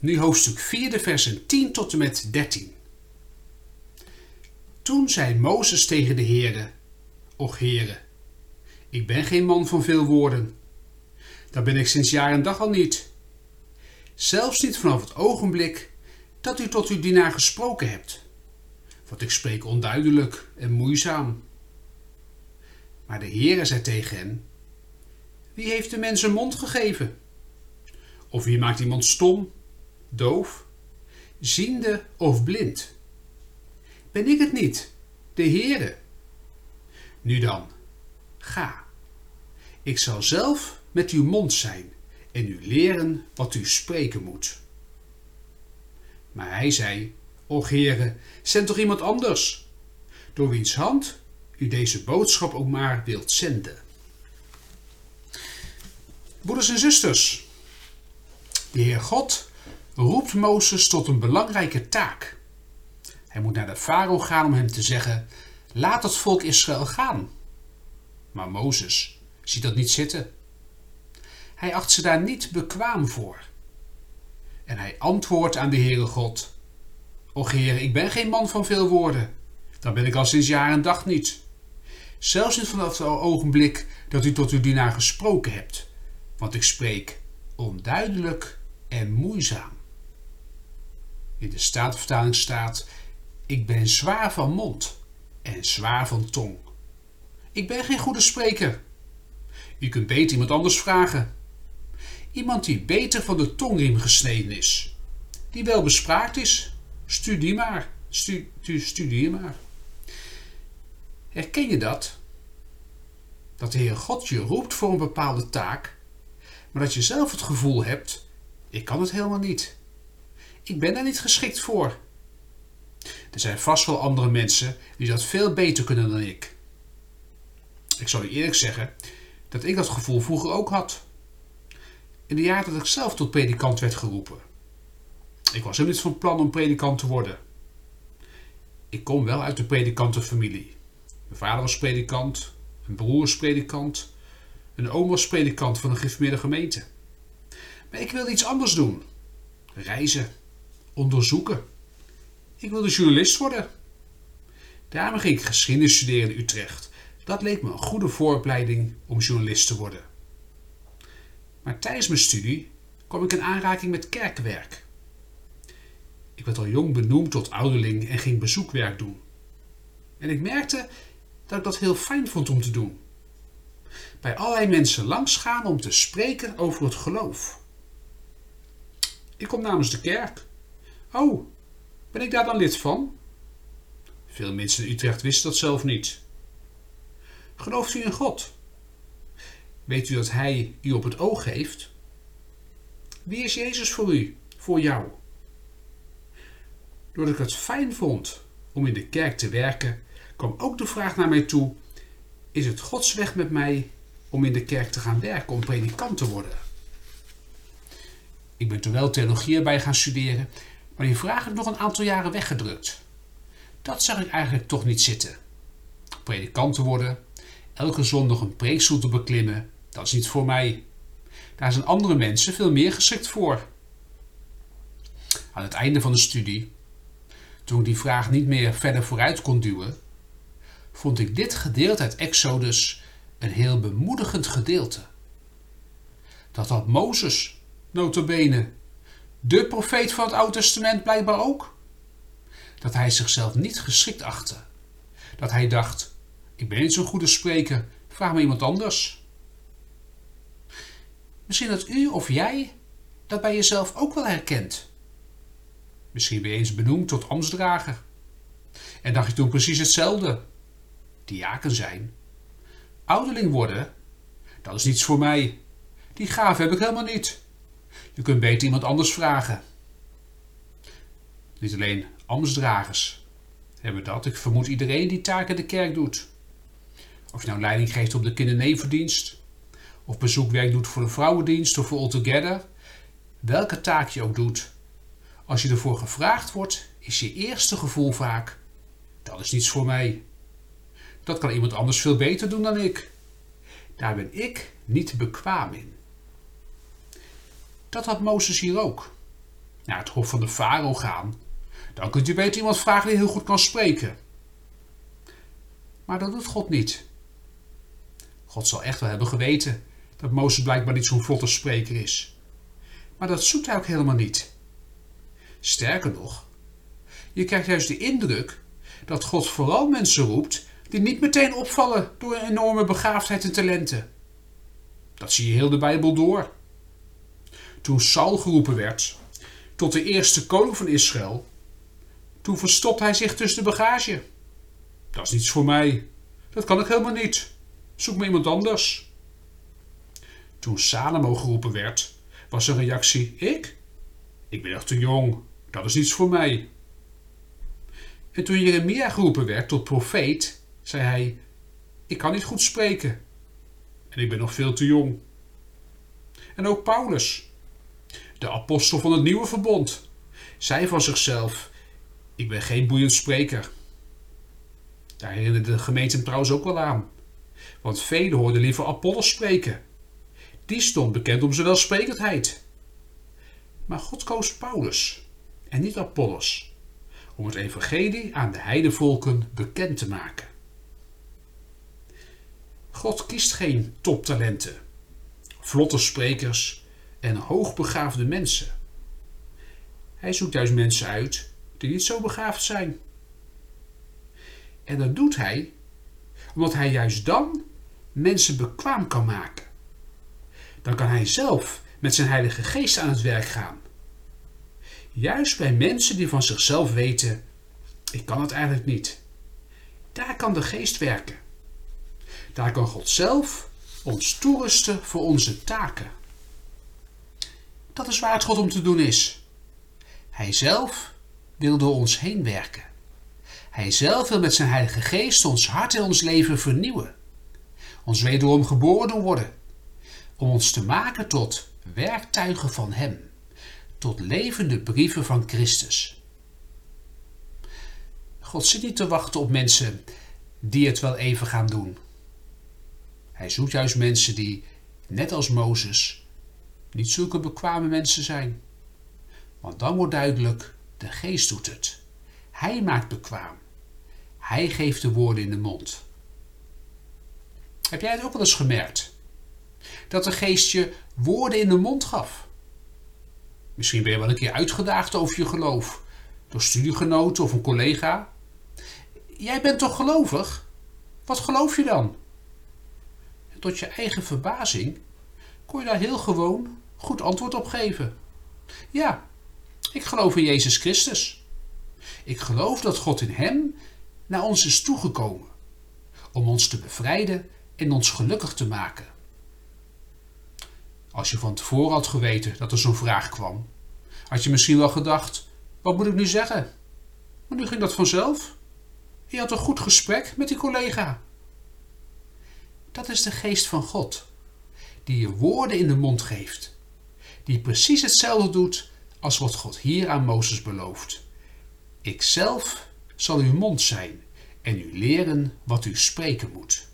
nu hoofdstuk 4, de versen 10 tot en met 13. Toen zei Mozes tegen de Heere, Och Heere, ik ben geen man van veel woorden. Dat ben ik sinds jaar en dag al niet. Zelfs niet vanaf het ogenblik dat u tot uw dienaar gesproken hebt. Want ik spreek onduidelijk en moeizaam. Maar de Heere zei tegen hen, wie heeft de mens een mond gegeven? Of wie maakt iemand stom, doof, ziende of blind? Ben ik het niet, de Heere? Nu dan, ga. Ik zal zelf met uw mond zijn en u leren wat u spreken moet. Maar hij zei, O Heere, zend toch iemand anders, door wiens hand u deze boodschap ook maar wilt zenden. Broeders en zusters, de Heer God roept Mozes tot een belangrijke taak. Hij moet naar de farao gaan om hem te zeggen: Laat het volk Israël gaan. Maar Mozes ziet dat niet zitten. Hij acht ze daar niet bekwaam voor. En hij antwoordt aan de Heere God: Och Heer, ik ben geen man van veel woorden. Dan ben ik al sinds jaar en dag niet. Zelfs niet vanaf het ogenblik dat u tot uw dienaar gesproken hebt want ik spreek onduidelijk en moeizaam. In de Statenvertaling staat: Ik ben zwaar van mond en zwaar van tong. Ik ben geen goede spreker. U kunt beter iemand anders vragen. Iemand die beter van de tongriem gesneden is. Die wel bespraakt is. Studie maar. Stu, studie maar. Herken je dat? Dat de Heer God je roept voor een bepaalde taak maar dat je zelf het gevoel hebt: ik kan het helemaal niet. Ik ben daar niet geschikt voor. Er zijn vast wel andere mensen die dat veel beter kunnen dan ik. Ik zal je eerlijk zeggen dat ik dat gevoel vroeger ook had. In de jaren dat ik zelf tot predikant werd geroepen. Ik was helemaal niet van plan om predikant te worden. Ik kom wel uit de predikantenfamilie. Mijn vader was predikant, mijn broer was predikant een oom was predikant van een gereformeerde gemeente. Maar ik wilde iets anders doen. Reizen. Onderzoeken. Ik wilde journalist worden. Daarom ging ik geschiedenis studeren in Utrecht. Dat leek me een goede vooropleiding om journalist te worden. Maar tijdens mijn studie kwam ik in aanraking met kerkwerk. Ik werd al jong benoemd tot ouderling en ging bezoekwerk doen. En ik merkte dat ik dat heel fijn vond om te doen bij allerlei mensen langsgaan om te spreken over het geloof. Ik kom namens de kerk. Oh, ben ik daar dan lid van? Veel mensen in Utrecht wisten dat zelf niet. Gelooft u in God? Weet u dat Hij u op het oog heeft? Wie is Jezus voor u, voor jou? Doordat ik het fijn vond om in de kerk te werken, kwam ook de vraag naar mij toe: is het Gods weg met mij om in de kerk te gaan werken, om predikant te worden. Ik ben toen wel theologie erbij gaan studeren, maar die vraag heb ik nog een aantal jaren weggedrukt. Dat zag ik eigenlijk toch niet zitten. Predikant te worden, elke zondag een preekstoel te beklimmen, dat is niet voor mij. Daar zijn andere mensen veel meer geschikt voor. Aan het einde van de studie, toen ik die vraag niet meer verder vooruit kon duwen, vond ik dit gedeelte uit Exodus een heel bemoedigend gedeelte. Dat had Mozes, notabene, de profeet van het Oude Testament blijkbaar ook. Dat hij zichzelf niet geschikt achtte. Dat hij dacht, ik ben niet zo'n goede spreker, vraag me iemand anders. Misschien dat u of jij dat bij jezelf ook wel herkent. Misschien ben je eens benoemd tot ambtsdrager. En dacht je toen precies hetzelfde. Diaken zijn ouderling worden, dat is niets voor mij. Die gave heb ik helemaal niet. Je kunt beter iemand anders vragen. Niet alleen ambtsdragers hebben dat. Ik vermoed iedereen die taken de kerk doet. Of je nou leiding geeft op de kindernevendienst, of bezoekwerk doet voor de vrouwendienst of voor All Together. Welke taak je ook doet, als je ervoor gevraagd wordt, is je eerste gevoel vaak: dat is niets voor mij. Dat kan iemand anders veel beter doen dan ik. Daar ben ik niet bekwaam in. Dat had Mozes hier ook. Naar het hof van de farao gaan. Dan kunt u beter iemand vragen die heel goed kan spreken. Maar dat doet God niet. God zal echt wel hebben geweten dat Mozes blijkbaar niet zo'n vlotte spreker is. Maar dat zoekt hij ook helemaal niet. Sterker nog, je krijgt juist de indruk dat God vooral mensen roept die niet meteen opvallen door een enorme begaafdheid en talenten. Dat zie je heel de Bijbel door. Toen Saul geroepen werd tot de eerste koning van Israël, toen verstopt hij zich tussen de bagage. Dat is niets voor mij. Dat kan ik helemaal niet. Zoek me iemand anders. Toen Salomo geroepen werd, was zijn reactie: Ik? Ik ben echt te jong. Dat is niets voor mij. En toen Jeremia geroepen werd tot profeet, zei hij: Ik kan niet goed spreken. En ik ben nog veel te jong. En ook Paulus, de apostel van het nieuwe verbond, zei van zichzelf: Ik ben geen boeiend spreker. Daar herinnerde de gemeente hem trouwens ook wel aan. Want velen hoorden liever Apollos spreken. Die stond bekend om zijn welsprekendheid. Maar God koos Paulus en niet Apollos om het evangelie aan de heidevolken bekend te maken. God kiest geen toptalenten, vlotte sprekers en hoogbegaafde mensen. Hij zoekt juist mensen uit die niet zo begaafd zijn. En dat doet hij omdat hij juist dan mensen bekwaam kan maken. Dan kan hij zelf met zijn Heilige Geest aan het werk gaan. Juist bij mensen die van zichzelf weten: ik kan het eigenlijk niet. Daar kan de Geest werken. Daar kan God zelf ons toerusten voor onze taken. Dat het God om te doen is. Hij zelf wil door ons heen werken. Hij zelf wil met zijn Heilige Geest ons hart en ons leven vernieuwen. Ons wederom geboren worden. Om ons te maken tot werktuigen van Hem. Tot levende brieven van Christus. God zit niet te wachten op mensen die het wel even gaan doen. Hij zoekt juist mensen die, net als Mozes, niet zulke bekwame mensen zijn. Want dan wordt duidelijk, de geest doet het. Hij maakt bekwaam. Hij geeft de woorden in de mond. Heb jij het ook wel eens gemerkt? Dat de geest je woorden in de mond gaf. Misschien ben je wel een keer uitgedaagd over je geloof. Door studiegenoten of een collega. Jij bent toch gelovig? Wat geloof je dan? Tot je eigen verbazing kon je daar heel gewoon goed antwoord op geven. Ja, ik geloof in Jezus Christus. Ik geloof dat God in Hem naar ons is toegekomen om ons te bevrijden en ons gelukkig te maken. Als je van tevoren had geweten dat er zo'n vraag kwam, had je misschien wel gedacht: wat moet ik nu zeggen? Maar nu ging dat vanzelf. Je had een goed gesprek met die collega. Dat is de geest van God, die je woorden in de mond geeft, die precies hetzelfde doet als wat God hier aan Mozes belooft. Ikzelf zal uw mond zijn en u leren wat u spreken moet.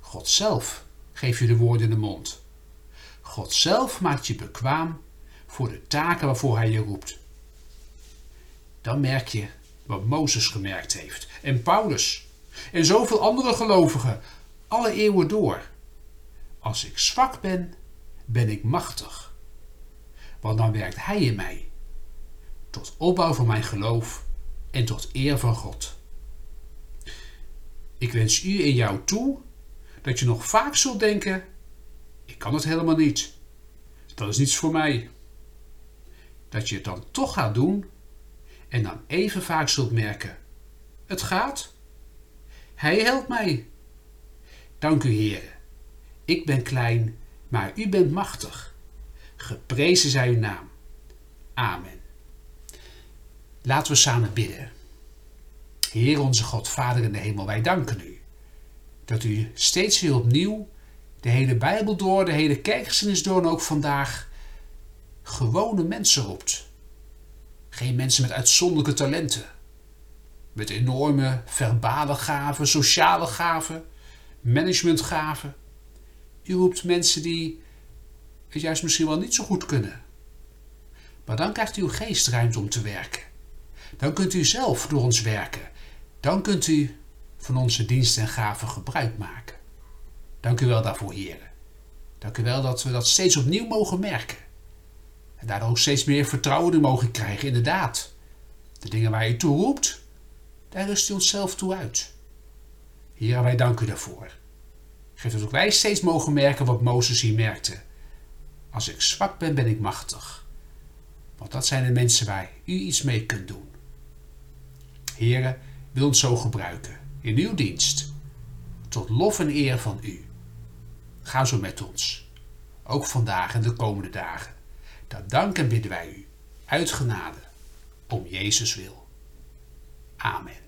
God zelf geeft je de woorden in de mond. God zelf maakt je bekwaam voor de taken waarvoor hij je roept. Dan merk je wat Mozes gemerkt heeft en Paulus en zoveel andere gelovigen alle eeuwen door. Als ik zwak ben, ben ik machtig. Want dan werkt hij in mij tot opbouw van mijn geloof en tot eer van God. Ik wens u en jou toe dat je nog vaak zult denken: ik kan het helemaal niet. Dat is niets voor mij. Dat je het dan toch gaat doen en dan even vaak zult merken: het gaat. Hij helpt mij. Dank u, Heer. Ik ben klein, maar u bent machtig. Geprezen zij uw naam. Amen. Laten we samen bidden. Heer onze God, Vader in de hemel, wij danken u dat u steeds weer opnieuw de hele Bijbel door, de hele kerkgeschiedenis door en ook vandaag gewone mensen roept. Geen mensen met uitzonderlijke talenten, met enorme verbale gaven, sociale gaven, managementgaven. U roept mensen die het juist misschien wel niet zo goed kunnen. Maar dan krijgt uw geest ruimte om te werken. Dan kunt u zelf door ons werken. Dan kunt u van onze diensten en gaven gebruik maken. Dank u wel daarvoor, heren. Dank u wel dat we dat steeds opnieuw mogen merken. En daardoor ook steeds meer vertrouwen in mogen krijgen, inderdaad. De dingen waar u toe roept, daar rust u onszelf toe uit. Heren, wij danken u daarvoor. Geef dat ook wij steeds mogen merken wat Mozes hier merkte. Als ik zwak ben, ben ik machtig. Want dat zijn de mensen waar u iets mee kunt doen. Heren, wil ons zo gebruiken in uw dienst, tot lof en eer van u. Ga zo met ons, ook vandaag en de komende dagen. Dat danken bidden wij u, uit genade, om Jezus wil. Amen.